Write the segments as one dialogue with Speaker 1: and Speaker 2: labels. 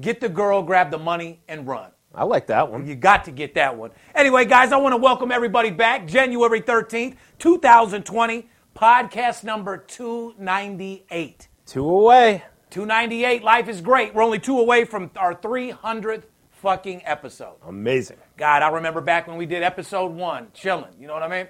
Speaker 1: Get the Girl, Grab the Money, and Run.
Speaker 2: I like that one.
Speaker 1: You got to get that one. Anyway, guys, I want to welcome everybody back. January 13th, 2020, podcast number 298.
Speaker 2: Two away.
Speaker 1: 298. Life is great. We're only two away from our 300th fucking episode.
Speaker 2: Amazing.
Speaker 1: God, I remember back when we did episode one, chilling. You know what I mean?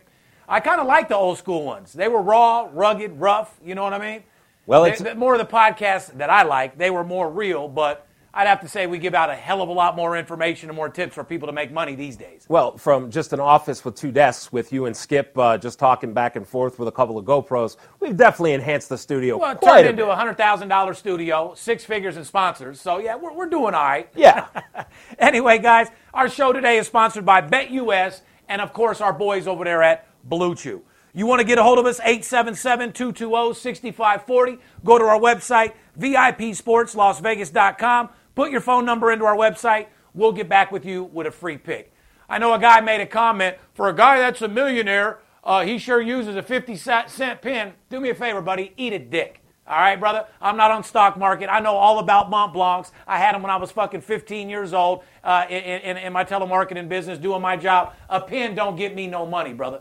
Speaker 1: I kind of like the old school ones. They were raw, rugged, rough. You know what I mean?
Speaker 2: Well, it's
Speaker 1: they- more of the podcasts that I like. They were more real, but I'd have to say we give out a hell of a lot more information and more tips for people to make money these days.
Speaker 2: well from just an office with two desks with you and Skip uh, just talking back and forth with a couple of GoPros. We've definitely enhanced the studio
Speaker 1: Well, it turned
Speaker 2: a
Speaker 1: into
Speaker 2: bit.
Speaker 1: a hundred thousand dollar studio, six figures in sponsors. So yeah, we're, we're doing all right.
Speaker 2: Yeah.
Speaker 1: anyway, guys, our show today is sponsored by BetUS and, of course, our boys over there at Blue Chew. You want to get a hold of us, 877-220-6540. Go to our website, VIPSportsLasVegas.com. Put your phone number into our website. We'll get back with you with a free pick. I know a guy made a comment, for a guy that's a millionaire, uh, he sure uses a 50 cent pin. Do me a favor, buddy, eat a dick. All right, brother? I'm not on stock market. I know all about Mont Blancs. I had them when I was fucking 15 years old uh, in, in, in my telemarketing business doing my job. A pin don't get me no money, brother.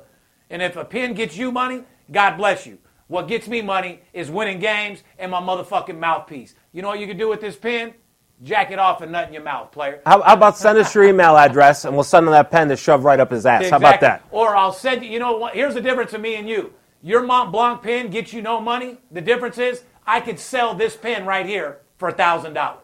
Speaker 1: And if a pin gets you money, God bless you. What gets me money is winning games and my motherfucking mouthpiece. You know what you can do with this pin? Jack it off and nut in your mouth, player.
Speaker 2: How, how about send us your email address and we'll send him that pen to shove right up his ass? How about that?
Speaker 1: Or I'll send you, you know what? Here's the difference of me and you. Your Mont Blanc pen gets you no money. The difference is I could sell this pen right here for a $1,000.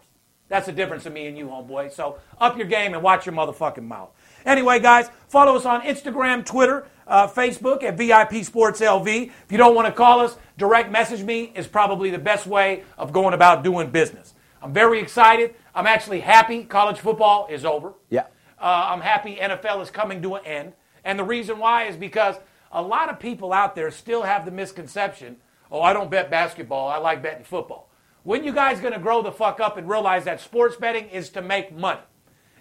Speaker 1: That's the difference of me and you, homeboy. So up your game and watch your motherfucking mouth. Anyway, guys, follow us on Instagram, Twitter, uh, Facebook at VIP Sports LV. If you don't want to call us, direct message me is probably the best way of going about doing business. I'm very excited. I'm actually happy college football is over.
Speaker 2: Yeah.
Speaker 1: Uh, I'm happy NFL is coming to an end. And the reason why is because a lot of people out there still have the misconception oh, I don't bet basketball, I like betting football. When you guys going to grow the fuck up and realize that sports betting is to make money?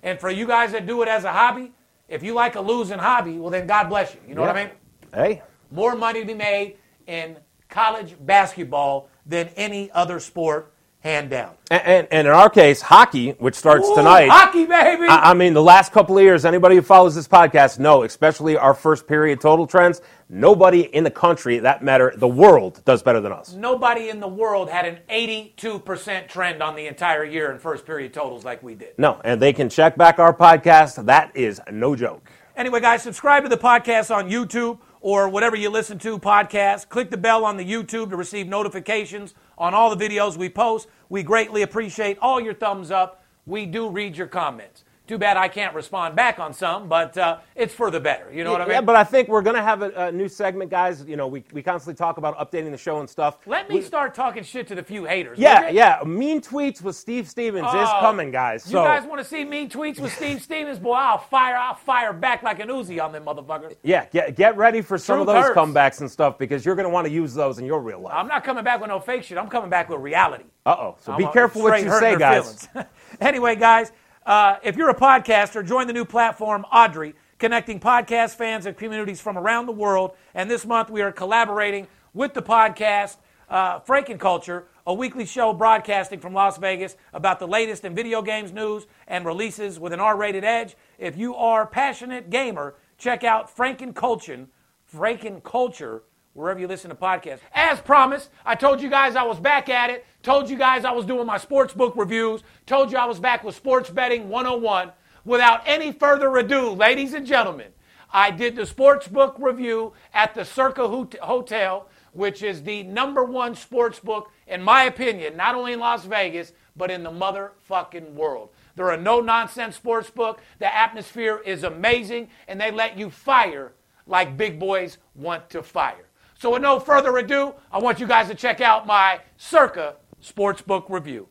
Speaker 1: And for you guys that do it as a hobby, if you like a losing hobby, well, then God bless you. You know what I mean?
Speaker 2: Hey,
Speaker 1: More money to be made in college basketball than any other sport, hand down.
Speaker 2: and, and, and in our case, hockey, which starts
Speaker 1: Ooh,
Speaker 2: tonight.
Speaker 1: Hockey, baby!
Speaker 2: I, I mean, the last couple of years, anybody who follows this podcast know, especially our first period total trends, nobody in the country, that matter, the world, does better than us.
Speaker 1: Nobody in the world had an 82% trend on the entire year in first period totals like we did.
Speaker 2: No, and they can check back our podcast. That is no joke.
Speaker 1: Anyway, guys, subscribe to the podcast on YouTube or whatever you listen to podcast. Click the bell on the YouTube to receive notifications on all the videos we post. We greatly appreciate all your thumbs up. We do read your comments. Too bad I can't respond back on some, but uh, it's for the better. You know what I mean?
Speaker 2: Yeah, but I think we're going to have a, a new segment, guys. You know, we, we constantly talk about updating the show and stuff.
Speaker 1: Let me
Speaker 2: We-
Speaker 1: start talking shit to the few haters.
Speaker 2: Yeah, yeah. Mean tweets with Steve Stevens is
Speaker 1: Oh,
Speaker 2: coming, guys.
Speaker 1: You guys want to see mean tweets with Steve Stevens? Boy, I'll fire, I'll fire back like an Uzi on them motherfuckers.
Speaker 2: yeah, get get ready for some of those
Speaker 1: hurts.
Speaker 2: comebacks and stuff because you're going to want to use those in your real life.
Speaker 1: I'm not coming back with no fake shit. I'm coming back with reality.
Speaker 2: Uh oh. So be
Speaker 1: I'm, uh,
Speaker 2: careful what you say, guys.
Speaker 1: anyway, guys, uh, if you're a podcaster, join the new platform Audrey, connecting podcast fans and communities from around the world. And this month we are collaborating with the podcast uh, Franken Culture, a weekly show broadcasting from Las Vegas about the latest in video games news and releases with an R-rated edge. If you are a passionate gamer, check out Franken Culture, Franken Culture wherever you listen to podcasts. As promised, I told you guys I was back at it. Told you guys I was doing my sports book reviews. Told you I was back with Sports Betting 101. Without any further ado, ladies and gentlemen, I did the sports book review at the Circa Hotel
Speaker 3: which is the number one sports book, in my opinion, not only in Las Vegas, but in the motherfucking world. They're a no nonsense sports book. The atmosphere is amazing, and they let you fire like big boys want to fire. So, with no further ado, I want you guys to check out my Circa Sportsbook review.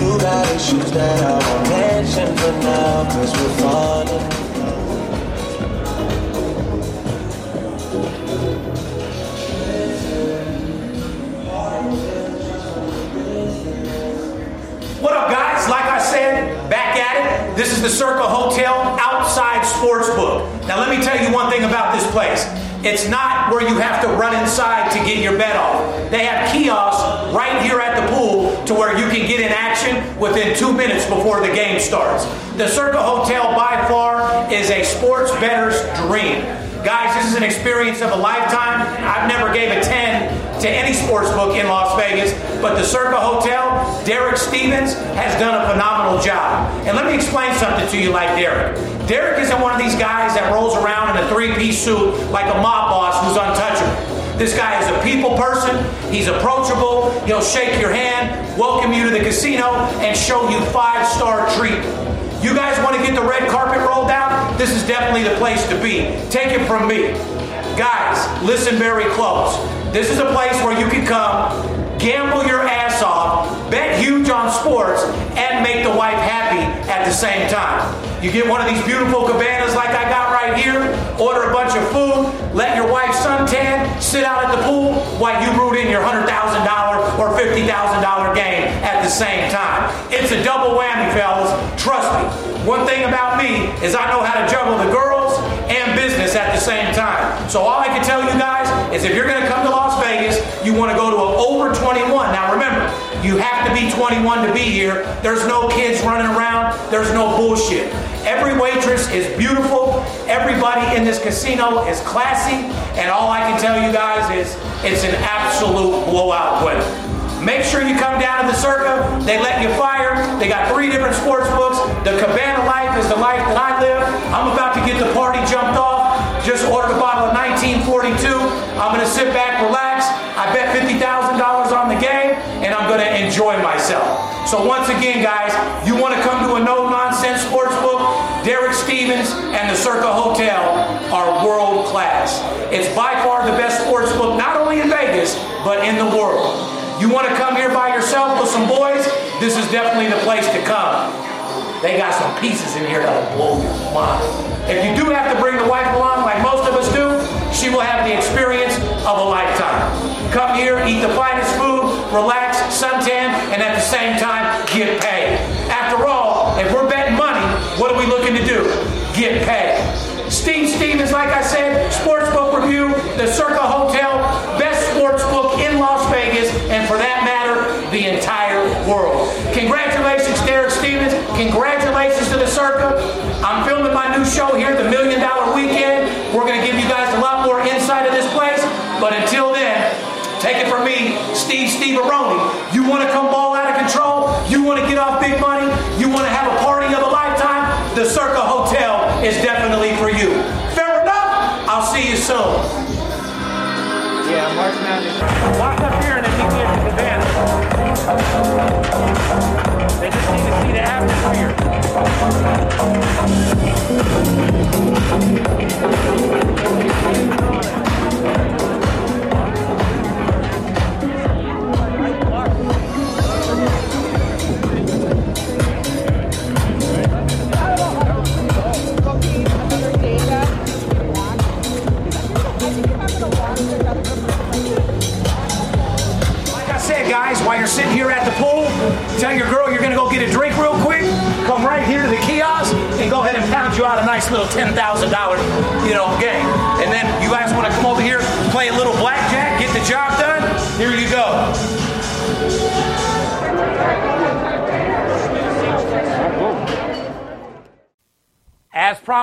Speaker 4: You got issues that I won't mention for now, cause we're falling.
Speaker 1: What up, guys? Like I said, back at it. This is the Circa Hotel outside Sportsbook. Now, let me tell you one thing about this place. It's not where you have to run inside to get your bet off. They have kiosks right here at the pool to where you can get in action within two minutes before the game starts. The Circa Hotel by far is a sports bettor's dream. Guys, this is an experience of a lifetime. I've never gave a 10 to any sports book in Las Vegas, but the Circa Hotel, Derek Stevens has done a phenomenal job. And let me explain something to you like Derek. Derek isn't one of these guys that rolls around in a three-piece suit like a mob boss who's untouchable. This guy is a people person. He's approachable. He'll shake your hand, welcome you to the casino, and show you five-star treatment. You guys want to get the red carpet rolled out? This is definitely the place to be. Take it from me. Guys, listen very close. This is a place where you can come, gamble your ass off, bet huge on sports, and make the wife happy at the same time. You get one of these beautiful cabanas like I got right here, order a bunch of food, let your wife suntan, sit out at the pool while you root in your $100,000 or $50,000 game at the same time. It's a double whammy, fellas. Trust me. One thing about me is I know how to juggle the girls and business at the same time. So all I can tell you guys is if you're going to come to Las Vegas, you want to go to an over 21. Now remember, you have to be 21 to be here. There's no kids running around. There's no bullshit. Every waitress is beautiful. Everybody in this casino is classy. And all I can tell you guys is it's an absolute blowout winner. Make sure you come down to the Circa. They let you fire. They got three different sports books. The Cabana life is the life that I live. I'm about to get the party jumped off. Just ordered a bottle of 1942. I'm going to sit back, relax. I bet $50,000 on the game, and I'm going to enjoy myself. So once again, guys, you want to come to a no-nonsense sports book, Derek Stevens and the Circa Hotel are world class. It's by far the best sports book, not only in Vegas, but in the world. You want to come here by yourself with some boys? This is definitely the place to come. They got some pieces in here that'll blow your mind. If you do have to bring the wife along, like most of us do, she will have the experience of a lifetime. Come here, eat the finest food, relax, suntan, and at the same time, get paid. After all, if we're betting money, what are we looking to do? Get paid. Steve Stevens, like I said, Sportsbook Review, the Circa world. Congratulations, Derek Stevens. Congratulations to the Circa. I'm filming my new show here, The Million Dollar Weekend. We're going to give you guys a lot more insight of this place. But until then, take it from me, Steve Steve Aroni. You want to come ball out of control? You want to get off big money? You want to have a party of a lifetime? The Circa Hotel is definitely for you. Fair enough? I'll see you soon.
Speaker 3: Yeah, March Madness. Walk up here and then me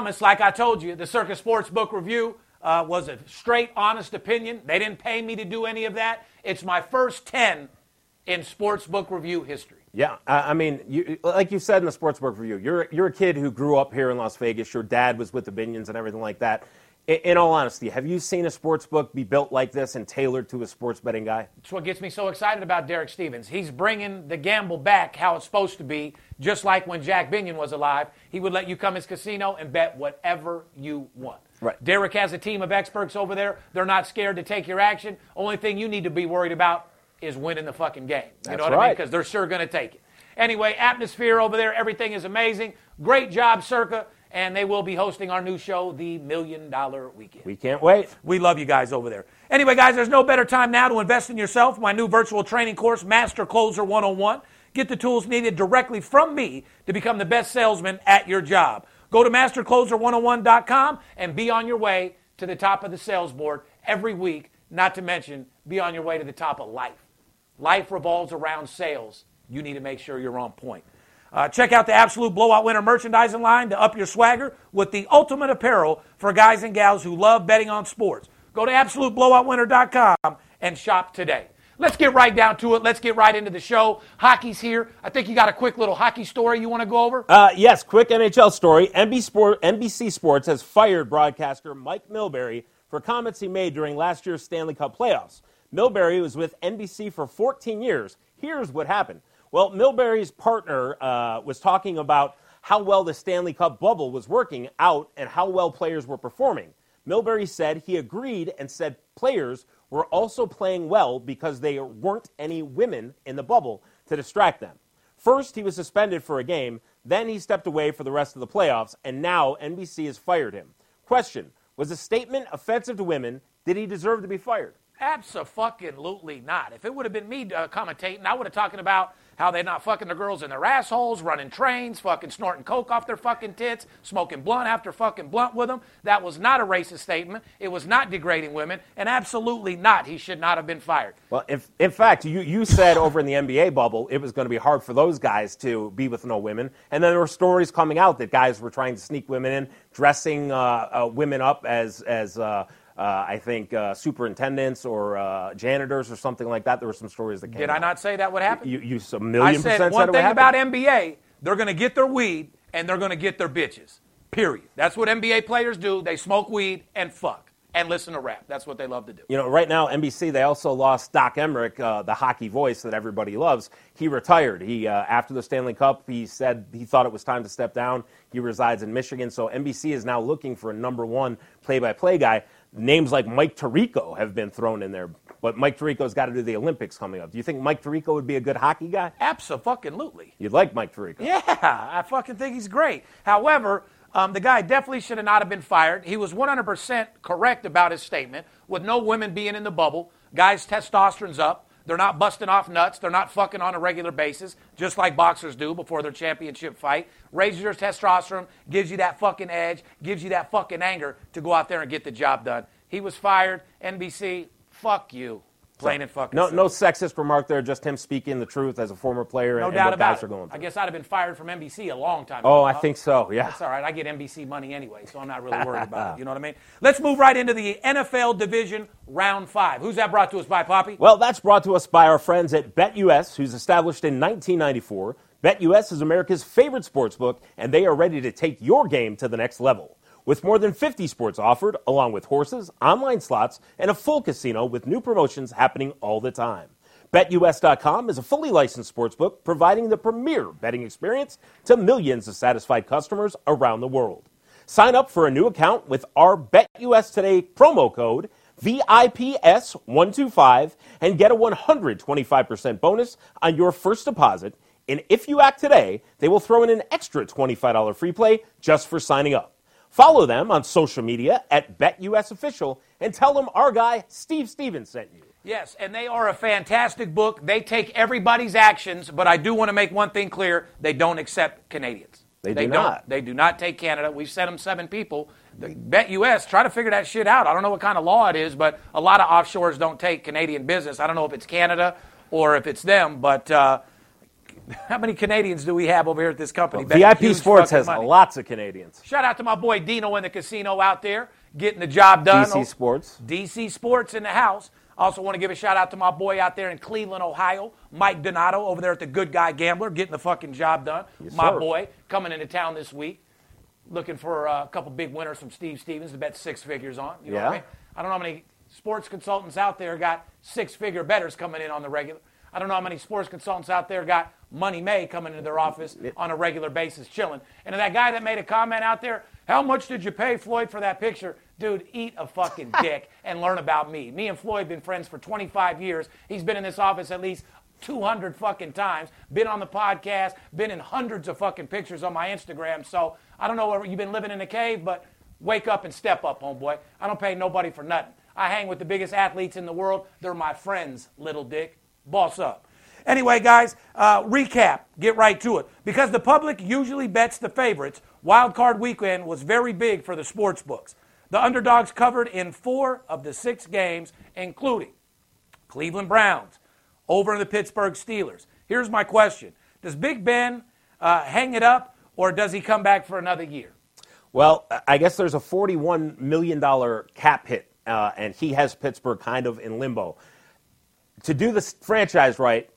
Speaker 3: Promised, like I told you, the Circa Sports Book Review uh, was a straight, honest opinion. They didn't pay me to do any of that. It's my first 10 in sports book review history.
Speaker 2: Yeah, I I mean, you, like you said in the sportsbook review, you're you're a kid who grew up here in Las Vegas. Your dad was with the Binions and everything like that. In, in all honesty, have you seen a sports book be built like this and tailored to a sports betting guy?
Speaker 1: That's what gets me so excited about Derek Stevens. He's bringing the gamble back how it's supposed to be, just like when Jack Binion was alive. He would let you come his casino and bet whatever you want.
Speaker 2: Right.
Speaker 1: Derek has a team of experts over there. They're not scared to take your action. Only thing you need to be worried about is winning the fucking game. You
Speaker 2: That's
Speaker 1: know what I mean? Because they're sure going to take it. Anyway, atmosphere over there, everything is amazing. Great job, Circa. And they will be hosting our new show, The Million Dollar Weekend.
Speaker 2: We can't wait.
Speaker 1: We love you guys over there. Anyway, guys, there's no better time now to invest in yourself. My new virtual training course, Master Closer 101. Get the tools needed directly from me to become the best salesman at your job. Go to mastercloser101.com and be on your way to the top of the sales board every week, not to mention be on your way to the top of life. Life revolves around sales. You need to make sure you're on point. Uh, check out the Absolute Blowout Winner merchandising line to up your swagger with the ultimate apparel for guys and gals who love betting on sports. Go to AbsoluteBlowoutWinner.com and shop today. Let's get right down to it. Let's get right into the show. Hockey's here. I think you got a quick little hockey story you want to go over.
Speaker 2: Uh, yes, quick NHL story. NBC Sports has fired broadcaster Mike Milbury for comments he made during last year's Stanley Cup playoffs. Milbury was with NBC for 14 years. Here's what happened. Well, Milbury's partner uh, was talking about how well the Stanley Cup bubble was working out and how well players were performing. Milbury said he agreed and said players were also playing well because there weren't any women in the bubble to distract them. First, he was suspended for a game, then he stepped away for the rest of the playoffs, and now NBC has fired him. Question Was the statement offensive to women? Did he deserve to be fired?
Speaker 1: Absolutely not. If it would have been me uh, commentating, I would have talking about how they're not fucking the girls in their assholes, running trains, fucking snorting coke off their fucking tits, smoking blunt after fucking blunt with them. That was not a racist statement. It was not degrading women, and absolutely not. He should not have been fired.
Speaker 2: Well, if, in fact, you, you said over in the NBA bubble it was going to be hard for those guys to be with no women. And then there were stories coming out that guys were trying to sneak women in, dressing uh, uh, women up as, as uh, I think, uh, superintendents or uh, janitors or something like that. There were some stories that came
Speaker 1: Did
Speaker 2: out.
Speaker 1: I not say that would happen?
Speaker 2: You, you a
Speaker 1: I
Speaker 2: million
Speaker 1: said
Speaker 2: percent
Speaker 1: one
Speaker 2: said
Speaker 1: thing about NBA, they're going to get their weed and they're going to get their bitches. Period. That's what NBA players do. They smoke weed and fuck and listen to rap. That's what they love to do.
Speaker 2: You know, right now, NBC, they also lost Doc Emrick, uh, the hockey voice that everybody loves. He retired. He, uh, after the Stanley Cup, he said he thought it was time to step down. He resides in Michigan, so NBC is now looking for a number one play-by-play guy. Names like Mike Tirico have been thrown in there, but Mike Tirico's got to do the Olympics coming up. Do you think Mike Tirico would be a good hockey guy?
Speaker 1: Absolutely.
Speaker 2: You'd like Mike Tirico.
Speaker 1: Yeah, I fucking think he's great. However, um, the guy definitely should have not have been fired. He was 100% correct about his statement. With no women being in the bubble, guys' testosterone's up. They're not busting off nuts. They're not fucking on a regular basis, just like boxers do before their championship fight. Raises your testosterone, gives you that fucking edge, gives you that fucking anger to go out there and get the job done. He was fired. NBC, fuck you. Plain and fucking
Speaker 2: No,
Speaker 1: simple.
Speaker 2: no sexist remark there, just him speaking the truth as a former player
Speaker 1: No
Speaker 2: and,
Speaker 1: doubt
Speaker 2: and
Speaker 1: about
Speaker 2: guys
Speaker 1: it.
Speaker 2: are going
Speaker 1: I guess I'd have been fired from NBC a long time
Speaker 2: oh,
Speaker 1: ago.
Speaker 2: Oh.
Speaker 1: I
Speaker 2: think so, yeah.
Speaker 1: That's all right. I get NBC money anyway, so I'm not really worried about it. You know what I mean? Let's move right into the NFL division round five. Who's that brought to us by, Poppy?
Speaker 2: Well, that's brought to us by our friends at BetUS, who's established in 1994. BetUS is America's favorite sports book, and they are ready to take your game to the next level. With more than 50 sports offered, along with horses, online slots, and a full casino with new promotions happening all the time. BetUS.com is a fully licensed sportsbook providing the premier betting experience to millions of satisfied customers around the world. Sign up for a new account with our BetUS Today promo code VIPS125 and get a 125% bonus on your first deposit. And if you act today, they will throw in an extra $25 free play just for signing up. Follow them on social media at BetUS Official and tell them our guy Steve Stevens sent you.
Speaker 1: Yes, and they are a fantastic book. They take everybody's actions, but I do want to make one thing clear: they don't accept Canadians.
Speaker 2: They do
Speaker 1: don't.
Speaker 2: not.
Speaker 1: They do not take Canada. We've sent them seven people. The Bet US try to figure that shit out. I don't know what kind of law it is, but a lot of offshores don't take Canadian business. I don't know if it's Canada or if it's them, but. Uh, how many Canadians do we have over here at this company? betting
Speaker 2: VIP Sports has
Speaker 1: money?
Speaker 2: lots of Canadians.
Speaker 1: Shout out to my boy Dino in the casino out there, getting the job done.
Speaker 2: DC Sports.
Speaker 1: DC Sports in the house. Also, want to give a shout out to my boy out there in Cleveland, Ohio, Mike Donato, over there at the Good Guy Gambler, getting the fucking job done. my
Speaker 2: sir.
Speaker 1: boy coming into town this week, looking for a couple big winners from Steve Stevens to bet six figures on. You know what I
Speaker 2: Yeah.
Speaker 1: mean? I don't know how many sports consultants out there got six figure betters coming in on the regular. I don't know how many sports consultants out there got Money May coming into their office on a regular basis, chilling. And that guy that made a comment out there, how much did you pay Floyd for that picture? Dude, eat a fucking dick and learn about me. Me and Floyd been friends for 25 years. He's been in this office at least 200 fucking times, been on the podcast, been in hundreds of fucking pictures on my Instagram. So I don't know where you've been living in a cave, but wake up and step up, homeboy. I don't pay nobody for nothing. I hang with the biggest athletes in the world. They're my friends, little dick. Boss up. Anyway, guys, uh, recap. Get right to it. Because the public usually bets the favorites, Wild Card Weekend was very big for the sports books. The underdogs covered in four of the six games, including Cleveland Browns over in the Pittsburgh Steelers. Here's my question Does Big Ben uh, hang it up, or does he come back for another year?
Speaker 2: Well, I guess there's a $41 million cap hit, uh, and he has Pittsburgh kind of in limbo. To do this franchise right,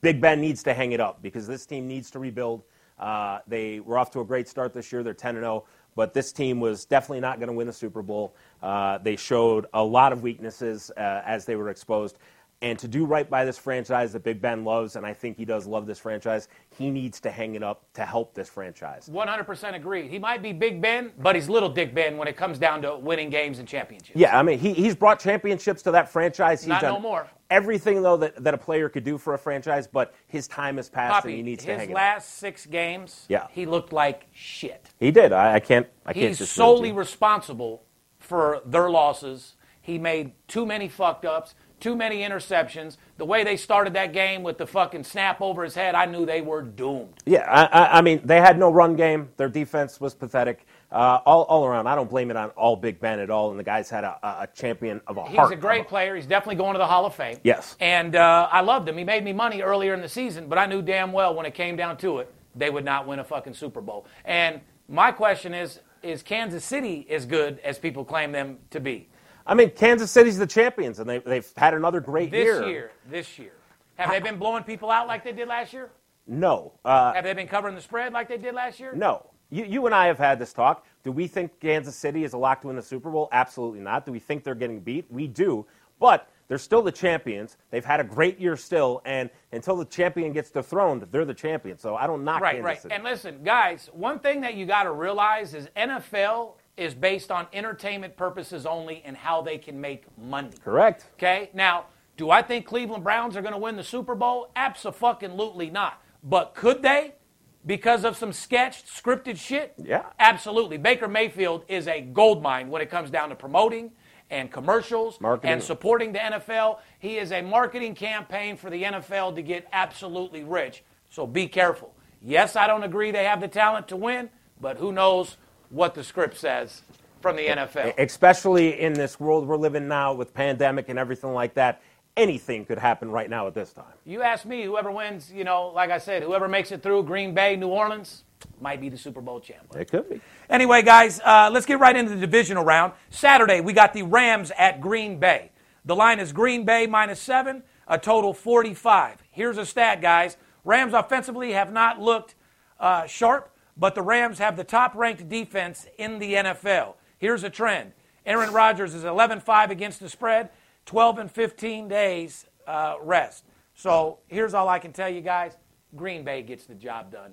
Speaker 2: Big Ben needs to hang it up because this team needs to rebuild. Uh, they were off to a great start this year. They're 10 0, but this team was definitely not going to win the Super Bowl. Uh, they showed a lot of weaknesses uh, as they were exposed. And to do right by this franchise that Big Ben loves, and I think he does love this franchise, he needs to hang it up to help this franchise.
Speaker 1: 100% agreed. He might be Big Ben, but he's little Dick Ben when it comes down to winning games and championships.
Speaker 2: Yeah, I mean, he, he's brought championships to that franchise. He's
Speaker 1: Not
Speaker 2: done
Speaker 1: no more.
Speaker 2: everything, though, that, that a player could do for a franchise, but his time has passed
Speaker 1: Poppy,
Speaker 2: and he needs to
Speaker 1: his
Speaker 2: hang it up.
Speaker 1: last six games,
Speaker 2: Yeah.
Speaker 1: he looked like shit.
Speaker 2: He did. I, I can't. I can't
Speaker 1: He's solely responsible for their losses. He made too many fucked ups, too many interceptions. The way they started that game with the fucking snap over his head, I knew they were doomed.
Speaker 2: Yeah, I, I, mean, they had no run game. Their defense was pathetic. Uh, all, all around, I don't blame it on all Big Ben at all. And the guy's had a, a champion of a
Speaker 1: He's
Speaker 2: heart.
Speaker 1: a great player. He's definitely going to the Hall of Fame.
Speaker 2: Yes.
Speaker 1: And uh, I loved him. He made me money earlier in the season, but I knew damn well when it came down to it, they would not win a fucking Super Bowl. And my question is is Kansas City as good as people claim them to be?
Speaker 2: I mean, Kansas City's the champions, and they, they've had another great
Speaker 1: This
Speaker 2: year.
Speaker 1: This year, this year. Have they been blowing people out like they did last year?
Speaker 2: No. Uh,
Speaker 1: Have they been covering the spread like they did last year?
Speaker 2: No. You, you and I have had this talk. Do we think Kansas City is a lock to win the Super Bowl? Absolutely not. Do we think they're getting beat? We do. But they're still the champions. They've had a great year still, and until the champion gets dethroned, they're the champion. So I don't knock
Speaker 1: Right,
Speaker 2: Kansas
Speaker 1: right.
Speaker 2: City.
Speaker 1: And listen, guys, one thing that you got to realize is NFL is based on entertainment purposes only and how they can make money.
Speaker 2: Correct.
Speaker 1: Okay? Now, do I think Cleveland Browns are going to win the Super Bowl? Absolutely not. But could they? Because of some sketched, scripted shit?
Speaker 2: Yeah.
Speaker 1: Absolutely. Baker Mayfield is a gold mine when it comes down to promoting and commercials
Speaker 2: Marketing.
Speaker 1: and supporting the NFL. He is a marketing campaign for the NFL to get absolutely rich. So be careful. Yes, I don't agree they have the talent to win, but who knows what the script says from the NFL.
Speaker 2: Especially in this world we're living now with pandemic and everything like that. Anything could happen right now at this time.
Speaker 1: You ask me, whoever wins, you know, like I said, whoever makes it through Green Bay, New Orleans, might be the Super Bowl champ.
Speaker 2: It could be.
Speaker 1: Anyway, guys, uh, let's get right into the divisional round. Saturday, we got the Rams at Green Bay. The line is Green Bay minus seven, a total 45. Here's a stat, guys. Rams offensively have not looked uh, sharp, but the Rams have the top ranked defense in the NFL. Here's a trend Aaron Rodgers is 11 5 against the spread, 12 and 15 days uh, rest. So here's all I can tell you, guys Green Bay gets the job done.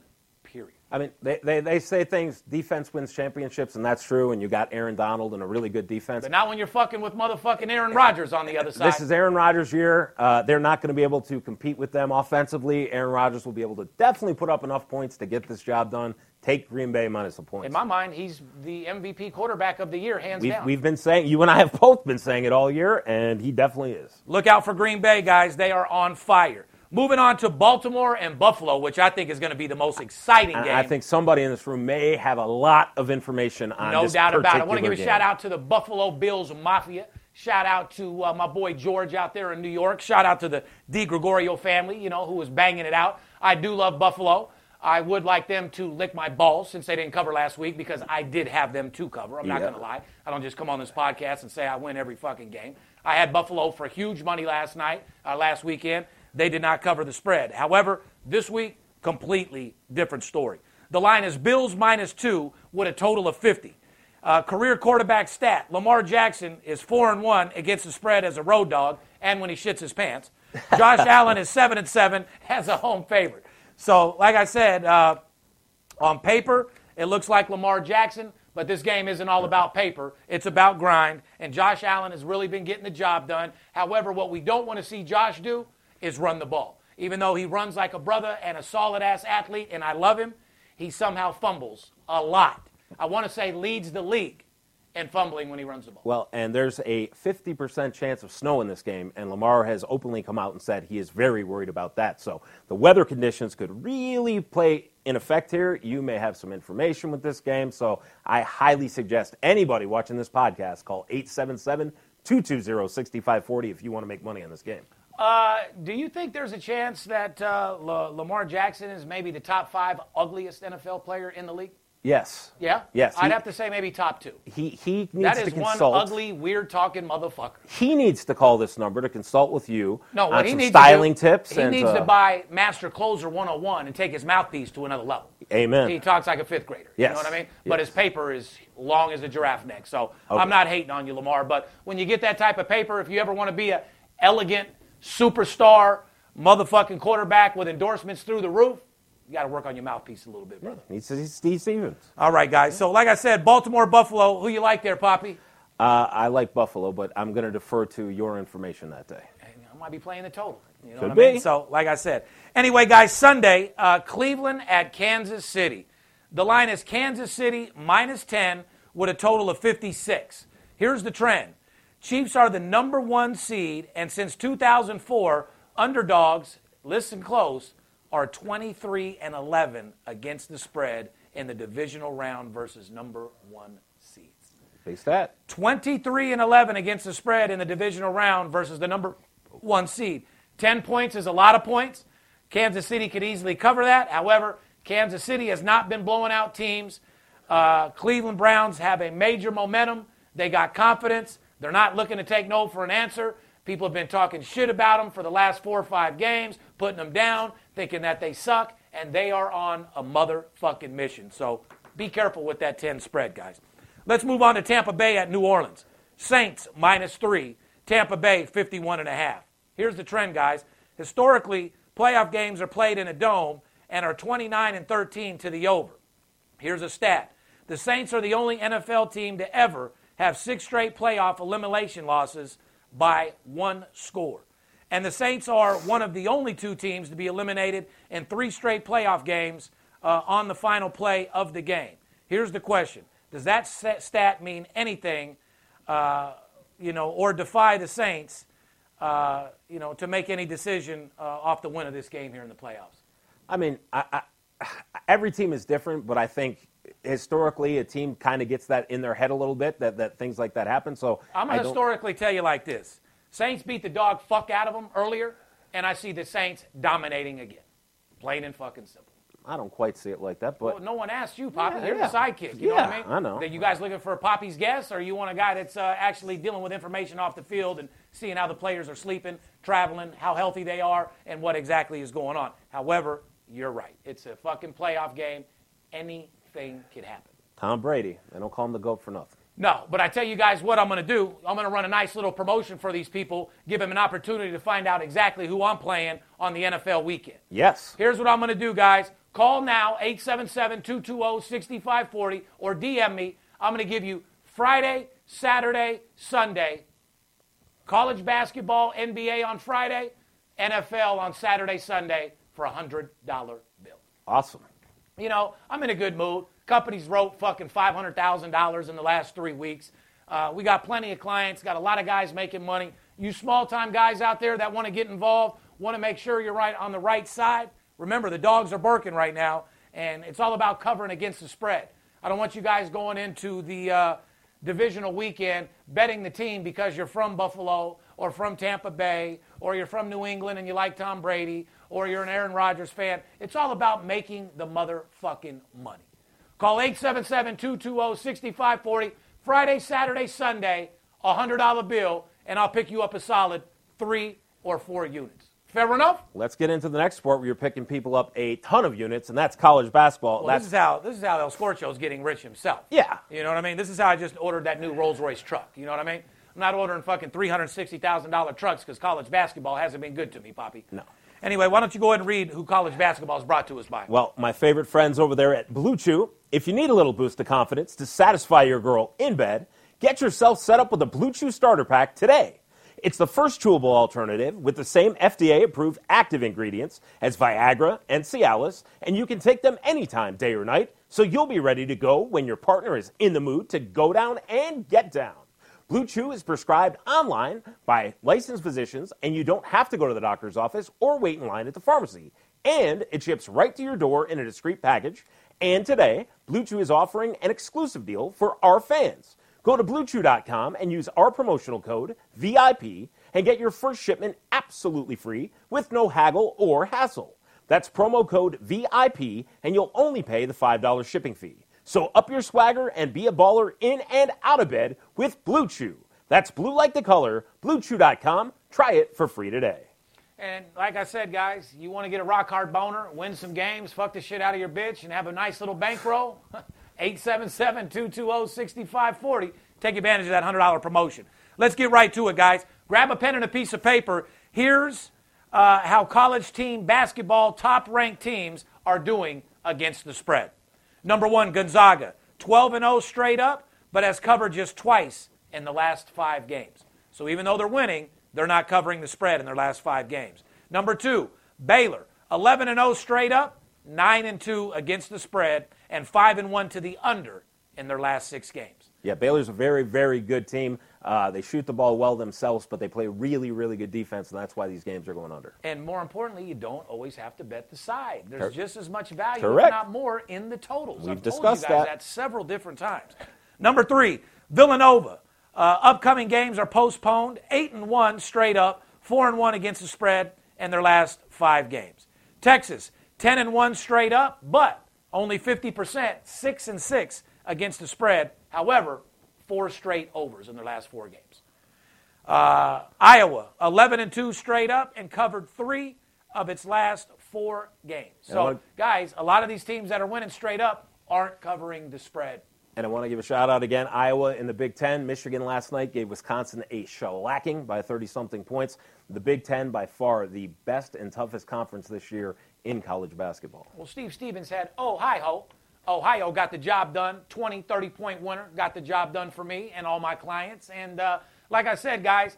Speaker 2: I mean, they, they, they say things, defense wins championships, and that's true, and you got Aaron Donald and a really good defense.
Speaker 1: But not when you're fucking with motherfucking Aaron Rodgers on the other side.
Speaker 2: This is Aaron Rodgers' year. Uh, they're not going to be able to compete with them offensively. Aaron Rodgers will be able to definitely put up enough points to get this job done. Take Green Bay minus a point.
Speaker 1: In my mind, he's the MVP quarterback of the year, hands
Speaker 2: We've,
Speaker 1: down.
Speaker 2: we've been saying, you and I have both been saying it all year, and he definitely is.
Speaker 1: Look out for Green Bay, guys. They are on fire. Moving on to Baltimore and Buffalo, which I think is going to be the most exciting game.
Speaker 2: I I think somebody in this room may have a lot of information on this.
Speaker 1: no doubt about it. I want to give a
Speaker 2: particular
Speaker 1: shout out to the Buffalo Bills Mafia. Shout out to uh, my boy George out there in New York. Shout out to the Di Gregorio family, you know, who was banging it out. I do love Buffalo. I would like them to lick my balls since they didn't cover last week because I did have them to cover. I'm not
Speaker 2: Yeah.
Speaker 1: going to lie. I don't just come on this podcast and say I win every fucking game. I had Buffalo for huge money last night, uh, last weekend. They did not cover the spread. However, this week, completely different story. The line is Bills minus two with a total of 50. Uh, career quarterback stat: Lamar Jackson is four and one against the spread as a road dog, and when he shits his pants. Josh Allen is seven and seven as a home favorite. So, like I said, uh, on paper, it looks like Lamar Jackson, but this game isn't all about paper. It's about grind, and Josh Allen has really been getting the job done. However, what we don't want to see Josh do is run the ball. Even though he runs like a brother and a solid ass athlete, and I love him, he somehow fumbles a lot. I want to say leads the league in fumbling when he runs the ball.
Speaker 2: Well, and there's a 50% chance of snow in this game, and Lamar has openly come out and said he is very worried about that. So the weather conditions could really play in effect here. You may have some information with this game, so I highly suggest anybody watching this podcast call 877 220 6540 if you want to make money on this game.
Speaker 1: Uh, do you think there's a chance that uh, La- Lamar Jackson is maybe the top five ugliest NFL player in the league?
Speaker 2: Yes.
Speaker 1: Yeah?
Speaker 2: Yes.
Speaker 1: I'd
Speaker 2: he,
Speaker 1: have to say maybe top two.
Speaker 2: he, he needs
Speaker 1: That
Speaker 2: to
Speaker 1: is one ugly, weird talking motherfucker.
Speaker 2: He needs to call this number to consult with you
Speaker 1: No,
Speaker 2: on
Speaker 1: what he needs
Speaker 2: styling
Speaker 1: to do,
Speaker 2: tips.
Speaker 1: He
Speaker 2: and,
Speaker 1: needs
Speaker 2: uh,
Speaker 1: to buy Master Closer 101 and take his mouthpiece to another level.
Speaker 2: Amen.
Speaker 1: He talks like a fifth grader. You know what I mean? But
Speaker 2: Yes.
Speaker 1: his paper is long as a giraffe neck. So
Speaker 2: Okay.
Speaker 1: I'm not hating on you, Lamar. But when you get that type of paper, if you ever want to be a elegant superstar motherfucking quarterback with endorsements through the roof, you got to work on your mouthpiece a little bit, brother.
Speaker 2: He's, he's Steve Stevens.
Speaker 1: All right, guys. So like I said, Baltimore, Buffalo. Who you like there, Poppy?
Speaker 2: Uh, I like Buffalo, but I'm going to defer to your information that day.
Speaker 1: I might be playing the total. You know
Speaker 2: Could
Speaker 1: what I mean?
Speaker 2: be.
Speaker 1: So, like I said. Anyway, guys, Sunday, uh, Cleveland at Kansas City. The line is Kansas City minus 10 with a total of 56. Here's the trend Chiefs are the number one seed, and since 2004, underdogs, listen close, are 23 and 11 against the spread in the divisional round versus number one seeds.
Speaker 2: Face that.
Speaker 1: 23 and 11 against the spread in the divisional round versus the number one seed. 10 points is a lot of points. Kansas City could easily cover that. However, Kansas City has not been blowing out teams. Uh, Cleveland Browns have a major momentum. They got confidence. They're not looking to take no for an answer. People have been talking shit about them for the last four or five games, putting them down, thinking that they suck, and they are on a motherfucking mission. So be careful with that 10 spread, guys. Let's move on to Tampa Bay at New Orleans. Saints minus three. Tampa Bay 51 and a half. Here's the trend, guys. Historically, playoff games are played in a dome and are 29 and 13 to the over. Here's a stat. The Saints are the only NFL team to ever have six straight playoff elimination losses by one score. And the Saints are one of the only two teams to be eliminated in three straight playoff games uh, on the final play of the game. Here's the question Does that st- stat mean anything, uh, you know, or defy the Saints, uh, you know, to make any decision uh, off the win of this game here in the playoffs?
Speaker 2: I mean, I, I, every team is different, but I think historically a team kind of gets that in their head a little bit that, that things like that happen. So
Speaker 1: I'm going to historically tell you like this Saints beat the dog fuck out of them earlier, and I see the Saints dominating again. Plain and fucking simple.
Speaker 2: I don't quite see it like that, but
Speaker 1: Well, no one asked you, Poppy.
Speaker 2: Yeah,
Speaker 1: You're
Speaker 2: yeah.
Speaker 1: the sidekick. You know what I mean?
Speaker 2: I know.
Speaker 1: That you guys looking for Poppy's guess, or you want a guy that's uh, actually dealing with information off the field and seeing how the players are sleeping, traveling, how healthy they are, and what exactly is going on. However, you're right. It's a fucking playoff game. Anything can happen.
Speaker 2: Tom Brady, they don't call him the GOAT for nothing.
Speaker 1: No, but I tell you guys what I'm going to do. I'm going to run a nice little promotion for these people, give them an opportunity to find out exactly who I'm playing on the NFL weekend.
Speaker 2: Yes.
Speaker 1: Here's what I'm going to do, guys. Call now, 877-220-6540, or DM me. I'm going to give you Friday, Saturday, Sunday, college basketball, NBA on Friday, NFL on Saturday, Sunday for a $100 bill.
Speaker 2: Awesome.
Speaker 1: You know, I'm in a good mood. Companies wrote fucking $500,000 in the last three weeks. Uh, we got plenty of clients, got a lot of guys making money. You small time guys out there that want to get involved, want to make sure you're right on the right side. Remember, the dogs are barking right now, and it's all about covering against the spread. I don't want you guys going into the uh, divisional weekend betting the team because you're from Buffalo or from Tampa Bay or you're from New England and you like Tom Brady or you're an Aaron Rodgers fan. It's all about making the motherfucking money. Call 877 220 6540. Friday, Saturday, Sunday, a $100 bill, and I'll pick you up a solid three or four units. Fair enough?
Speaker 2: Let's get into the next sport where you're picking people up a ton of units, and that's college basketball.
Speaker 1: Well,
Speaker 2: that's
Speaker 1: this is how this is how El Scorcho is getting rich himself.
Speaker 2: Yeah.
Speaker 1: You know what I mean? This is how I just ordered that new Rolls Royce truck. You know what I mean? I'm not ordering fucking three hundred sixty thousand dollar trucks because college basketball hasn't been good to me, Poppy.
Speaker 2: No.
Speaker 1: Anyway, why don't you go ahead and read who college basketball is brought to us by?
Speaker 2: Well, my favorite friends over there at Blue Chew. If you need a little boost of confidence to satisfy your girl in bed, get yourself set up with a Blue Chew starter pack today. It's the first chewable alternative with the same FDA approved active ingredients as Viagra and Cialis, and you can take them anytime, day or night, so you'll be ready to go when your partner is in the mood to go down and get down. Blue Chew is prescribed online by licensed physicians, and you don't have to go to the doctor's office or wait in line at the pharmacy. And it ships right to your door in a discreet package. And today, Blue Chew is offering an exclusive deal for our fans. Go to bluechew.com and use our promotional code VIP and get your first shipment absolutely free with no haggle or hassle. That's promo code VIP, and you'll only pay the $5 shipping fee. So up your swagger and be a baller in and out of bed with Blue Chew. That's blue like the color, bluechew.com. Try it for free today.
Speaker 1: And like I said, guys, you want to get a rock hard boner, win some games, fuck the shit out of your bitch, and have a nice little bankroll? 877 220 6540. Take advantage of that $100 promotion. Let's get right to it, guys. Grab a pen and a piece of paper. Here's uh, how college team basketball top ranked teams are doing against the spread. Number one, Gonzaga, 12 and 0 straight up, but has covered just twice in the last five games. So even though they're winning, they're not covering the spread in their last five games. Number two, Baylor, 11 and 0 straight up, 9 and 2 against the spread, and 5 and 1 to the under in their last six games.
Speaker 2: Yeah, Baylor's a very, very good team. Uh, they shoot the ball well themselves, but they play really, really good defense, and that's why these games are going under.
Speaker 1: And more importantly, you don't always have to bet the side. There's
Speaker 2: Cor-
Speaker 1: just as much value,
Speaker 2: Correct.
Speaker 1: if not more, in the totals.
Speaker 2: We've
Speaker 1: I've
Speaker 2: discussed
Speaker 1: told you guys
Speaker 2: that.
Speaker 1: several different times. Number three, Villanova. Uh, upcoming games are postponed. Eight and one straight up, four and one against the spread in their last five games. Texas, ten and one straight up, but only 50%, six and six against the spread. However, four straight overs in their last four games. Uh, Iowa, 11 and 2 straight up and covered three of its last four games. So, guys, a lot of these teams that are winning straight up aren't covering the spread.
Speaker 2: And I want to give a shout out again. Iowa in the Big Ten. Michigan last night gave Wisconsin a shellacking by 30 something points. The Big Ten, by far the best and toughest conference this year in college basketball.
Speaker 1: Well, Steve Stevens had Ohio. Ohio got the job done. 20, 30 point winner. Got the job done for me and all my clients. And uh, like I said, guys,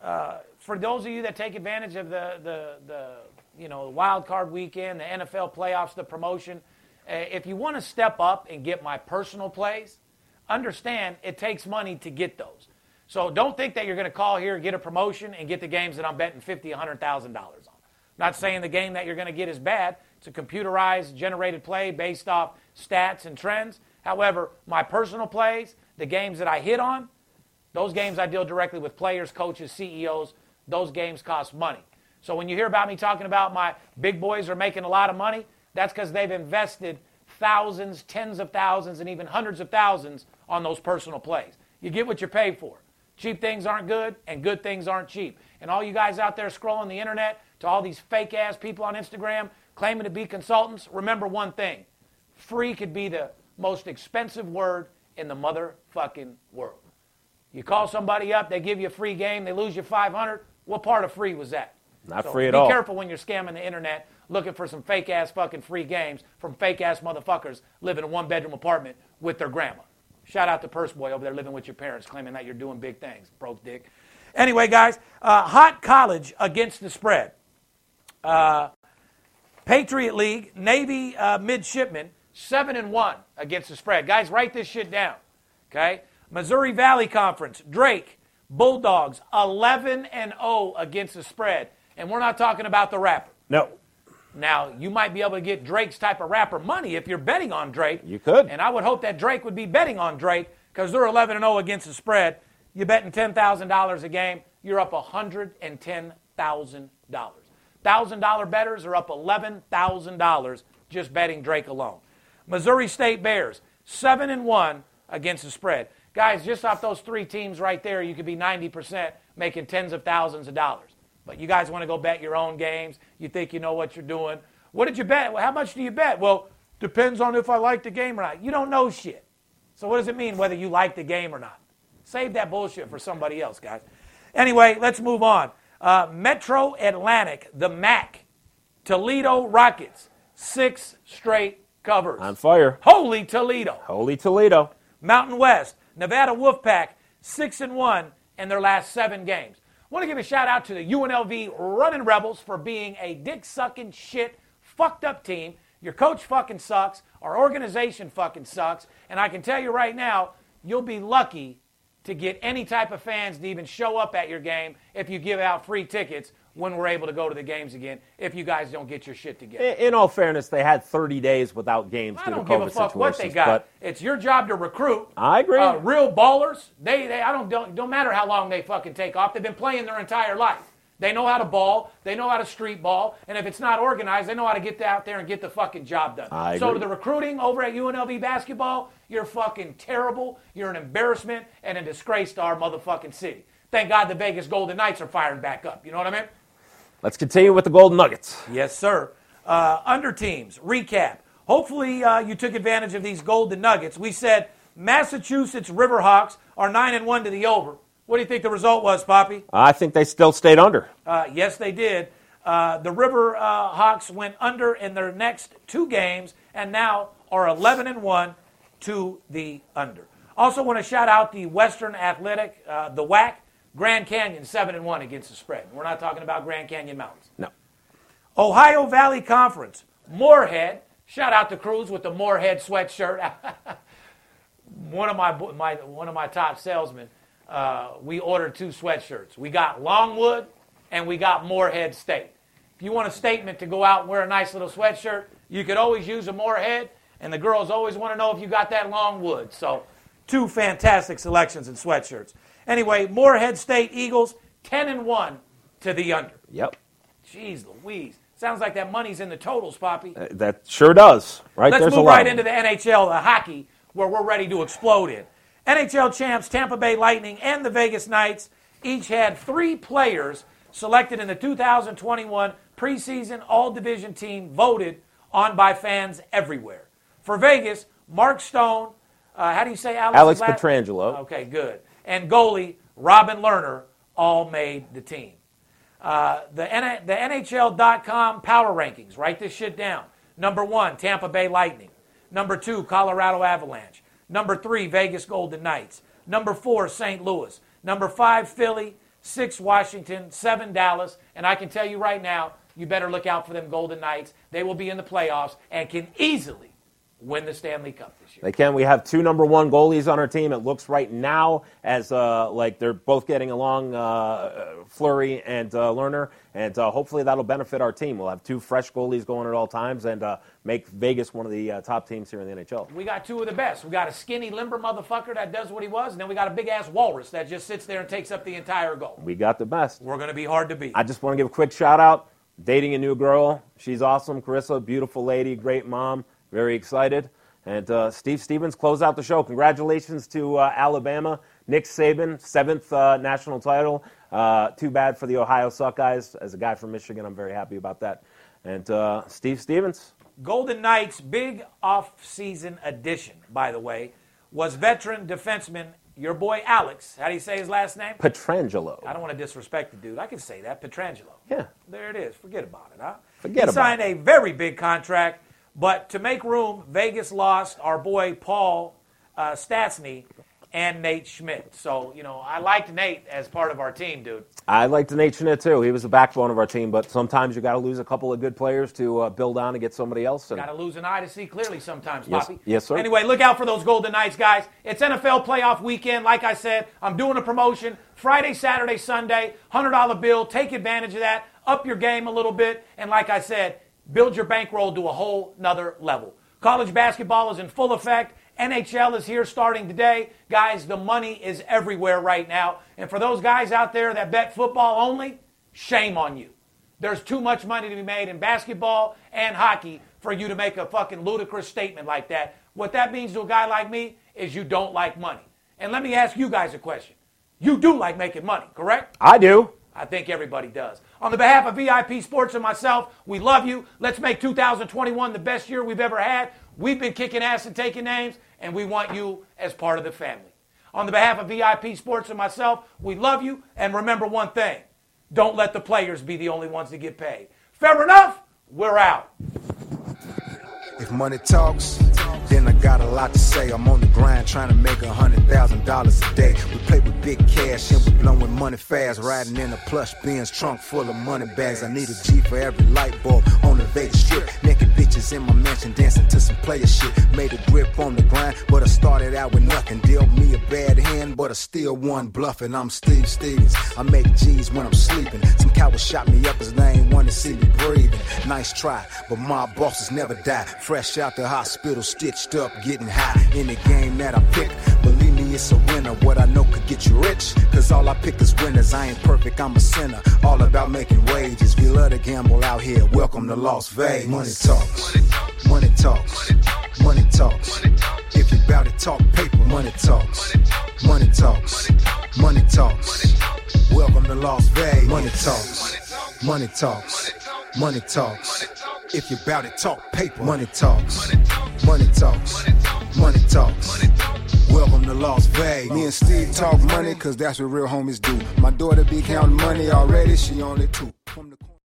Speaker 1: uh, for those of you that take advantage of the, the, the you know, wild card weekend, the NFL playoffs, the promotion, uh, if you want to step up and get my personal plays, understand it takes money to get those. So don't think that you're going to call here, get a promotion, and get the games that I'm betting fifty, hundred thousand dollars on. Not saying the game that you're going to get is bad. It's a computerized, generated play based off stats and trends. However, my personal plays, the games that I hit on, those games I deal directly with players, coaches, CEOs. Those games cost money. So when you hear about me talking about my big boys are making a lot of money, that's because they've invested thousands, tens of thousands, and even hundreds of thousands on those personal plays. You get what you pay for. Cheap things aren't good, and good things aren't cheap. And all you guys out there scrolling the internet to all these fake ass people on Instagram claiming to be consultants, remember one thing free could be the most expensive word in the motherfucking world. You call somebody up, they give you a free game, they lose you 500. What part of free was that?
Speaker 2: Not
Speaker 1: So
Speaker 2: free at
Speaker 1: be
Speaker 2: all.
Speaker 1: Be careful when you're scamming the internet looking for some fake ass fucking free games from fake ass motherfuckers living in a one bedroom apartment with their grandma. Shout out to Purse Boy over there living with your parents, claiming that you're doing big things, broke dick. Anyway, guys, uh, hot college against the spread. Uh, Patriot League, Navy uh, midshipmen, seven and one against the spread. Guys, write this shit down. Okay, Missouri Valley Conference, Drake Bulldogs, eleven and zero against the spread, and we're not talking about the rapper.
Speaker 2: No.
Speaker 1: Now, you might be able to get Drake's type of rapper money if you're betting on Drake.
Speaker 2: You could.
Speaker 1: And I would hope that Drake would be betting on Drake because they're 11 and 0 against the spread. You're betting $10,000 a game, you're up $110,000. $1,000 bettors are up $11,000 just betting Drake alone. Missouri State Bears, 7 and 1 against the spread. Guys, just off those three teams right there, you could be 90% making tens of thousands of dollars. But you guys want to go bet your own games. You think you know what you're doing. What did you bet? Well, how much do you bet? Well, depends on if I like the game or not. You don't know shit. So what does it mean whether you like the game or not? Save that bullshit for somebody else, guys. Anyway, let's move on. Uh, Metro Atlantic, the MAC, Toledo Rockets, six straight covers.
Speaker 2: On fire.
Speaker 1: Holy Toledo.
Speaker 2: Holy Toledo.
Speaker 1: Mountain West, Nevada Wolfpack, six and one in their last seven games. Want to give a shout out to the UNLV Running Rebels for being a dick sucking shit, fucked up team. Your coach fucking sucks. Our organization fucking sucks. And I can tell you right now, you'll be lucky to get any type of fans to even show up at your game if you give out free tickets when we're able to go to the games again if you guys don't get your shit together.
Speaker 2: In, in all fairness, they had 30 days without games
Speaker 1: I
Speaker 2: due to
Speaker 1: don't give
Speaker 2: COVID
Speaker 1: a fuck what they got. It's your job to recruit.
Speaker 2: I agree.
Speaker 1: Uh, real ballers. They, they I don't, don't don't matter how long they fucking take off. They've been playing their entire life. They know how to ball. They know how to street ball. And if it's not organized, they know how to get out there and get the fucking job done.
Speaker 2: I
Speaker 1: so to the recruiting over at UNLV basketball, you're fucking terrible. You're an embarrassment and a disgrace to our motherfucking city. Thank God the Vegas Golden Knights are firing back up. You know what I mean?
Speaker 2: Let's continue with the Golden Nuggets.
Speaker 1: Yes, sir. Uh, under teams, recap. Hopefully, uh, you took advantage of these golden nuggets. We said Massachusetts Riverhawks are 9 and 1 to the over. What do you think the result was, Poppy?
Speaker 2: I think they still stayed under.
Speaker 1: Uh, yes, they did. Uh, the River uh, Hawks went under in their next two games and now are 11 and 1 to the under. Also, want to shout out the Western Athletic, uh, the WAC, Grand Canyon 7 and 1 against the spread. We're not talking about Grand Canyon Mountains.
Speaker 2: No.
Speaker 1: Ohio Valley Conference, Morehead. Shout out to Cruz with the Morehead sweatshirt. one of my, my one of my top salesmen. Uh, we ordered two sweatshirts. We got Longwood and we got Morehead State. If you want a statement to go out and wear a nice little sweatshirt, you could always use a Morehead, and the girls always want to know if you got that Longwood. So, two fantastic selections in sweatshirts. Anyway, Morehead State Eagles, 10 and 1 to the under.
Speaker 2: Yep.
Speaker 1: Jeez Louise. Sounds like that money's in the totals, Poppy.
Speaker 2: Uh, That sure does. Right
Speaker 1: Let's
Speaker 2: there's
Speaker 1: move
Speaker 2: lot
Speaker 1: right into the NHL, the hockey, where we're ready to explode in. NHL champs Tampa Bay Lightning and the Vegas Knights each had three players selected in the 2021 preseason all division team voted on by fans everywhere. For Vegas, Mark Stone, uh, how do you say Alex?
Speaker 2: Alex Pietrangelo.
Speaker 1: Okay, good. And goalie Robin Lehner all made the team. Uh, the, N- the NHL.com power rankings. Write this shit down. Number one, Tampa Bay Lightning. Number two, Colorado Avalanche. Number three, Vegas Golden Knights. Number four, St. Louis. Number five, Philly. Six, Washington. Seven, Dallas. And I can tell you right now, you better look out for them Golden Knights. They will be in the playoffs and can easily win the Stanley Cup this year.
Speaker 2: They can. We have two number one goalies on our team. It looks right now as uh, like they're both getting along, uh, Fleury and uh, Lehner, and uh, hopefully that'll benefit our team. We'll have two fresh goalies going at all times and uh, make Vegas one of the uh, top teams here in the NHL.
Speaker 1: We got two of the best. We got a skinny, limber motherfucker that does what he was, and then we got a big ass walrus that just sits there and takes up the entire goal.
Speaker 2: We got the best.
Speaker 1: We're going to be hard to beat.
Speaker 2: I just want to give a quick shout out. Dating a new girl. She's awesome. Carissa, beautiful lady, great mom. Very excited. And uh, Steve Stevens close out the show. Congratulations to uh, Alabama. Nick Saban, seventh uh, national title. Uh, too bad for the Ohio Suckeyes. As a guy from Michigan, I'm very happy about that. And uh, Steve Stevens,
Speaker 1: Golden Knights' big off-season addition, by the way, was veteran defenseman your boy Alex. How do you say his last name?
Speaker 2: Pietrangelo.
Speaker 1: I don't want to disrespect the dude. I can say that, Pietrangelo.
Speaker 2: Yeah.
Speaker 1: There it is. Forget about it, huh?
Speaker 2: Forget
Speaker 1: he
Speaker 2: about
Speaker 1: signed a very big contract, but to make room, Vegas lost our boy Paul uh, Stastny and Nate Schmidt. So, you know, I liked Nate as part of our team, dude.
Speaker 2: I liked Nate Schmidt too. He was the backbone of our team, but sometimes you got to lose a couple of good players to uh, build on and get somebody else. And
Speaker 1: Got to lose an eye to see clearly sometimes,
Speaker 2: Yes-
Speaker 1: Poppy.
Speaker 2: yes, sir.
Speaker 1: Anyway, look out for those Golden Knights, guys. It's NFL playoff weekend. Like I said, I'm doing a promotion Friday, Saturday, Sunday. $100 bill. Take advantage of that. Up your game a little bit. And like I said, build your bankroll to a whole nother level. College basketball is in full effect. NHL is here starting today. Guys, the money is everywhere right now. And for those guys out there that bet football only, shame on you. There's too much money to be made in basketball and hockey for you to make a fucking ludicrous statement like that. What that means to a guy like me is you don't like money. And let me ask you guys a question. You do like making money, correct?
Speaker 2: I do.
Speaker 1: I think everybody does. On the behalf of VIP Sports and myself, we love you. Let's make 2021 the best year we've ever had. We've been kicking ass and taking names, and we want you as part of the family. On the behalf of VIP Sports and myself, we love you. And remember one thing don't let the players be the only ones to get paid. Fair enough? We're out.
Speaker 5: If money talks, then I got a lot to say. I'm on the grind trying to make a hundred thousand dollars a day. We play with big cash and we blowing money fast. Riding in a plush Benz trunk full of money bags. I need a G for every light bulb on the Vegas strip. Naked bitches in my mansion dancing to some player shit. Made a grip on the grind, but I started out with nothing. Dealt me a bad hand, but I still won bluffing. I'm Steve Stevens. I make G's when I'm sleeping. Some cowards shot me up as they ain't want to see me breathing. Nice try, but my bosses never die. Fresh out the hospital, stitched up, getting high. In the game that I pick, believe it's a winner. What I know could get you rich, cause all I pick is winners. I ain't perfect, I'm a sinner. All about making wages. We love to gamble out here. Welcome to Las Vegas. Money talks, money talks, money talks. If you bout to talk paper, money talks, money talks, money talks. Welcome to Las Vegas. Money talks, money talks, money talks. If you bout it, talk paper. Money talks, money talks, money talks. Money talks. Welcome to Las Vegas. Me and Steve talk money, cause that's what real homies do. My daughter be counting money already, she only two.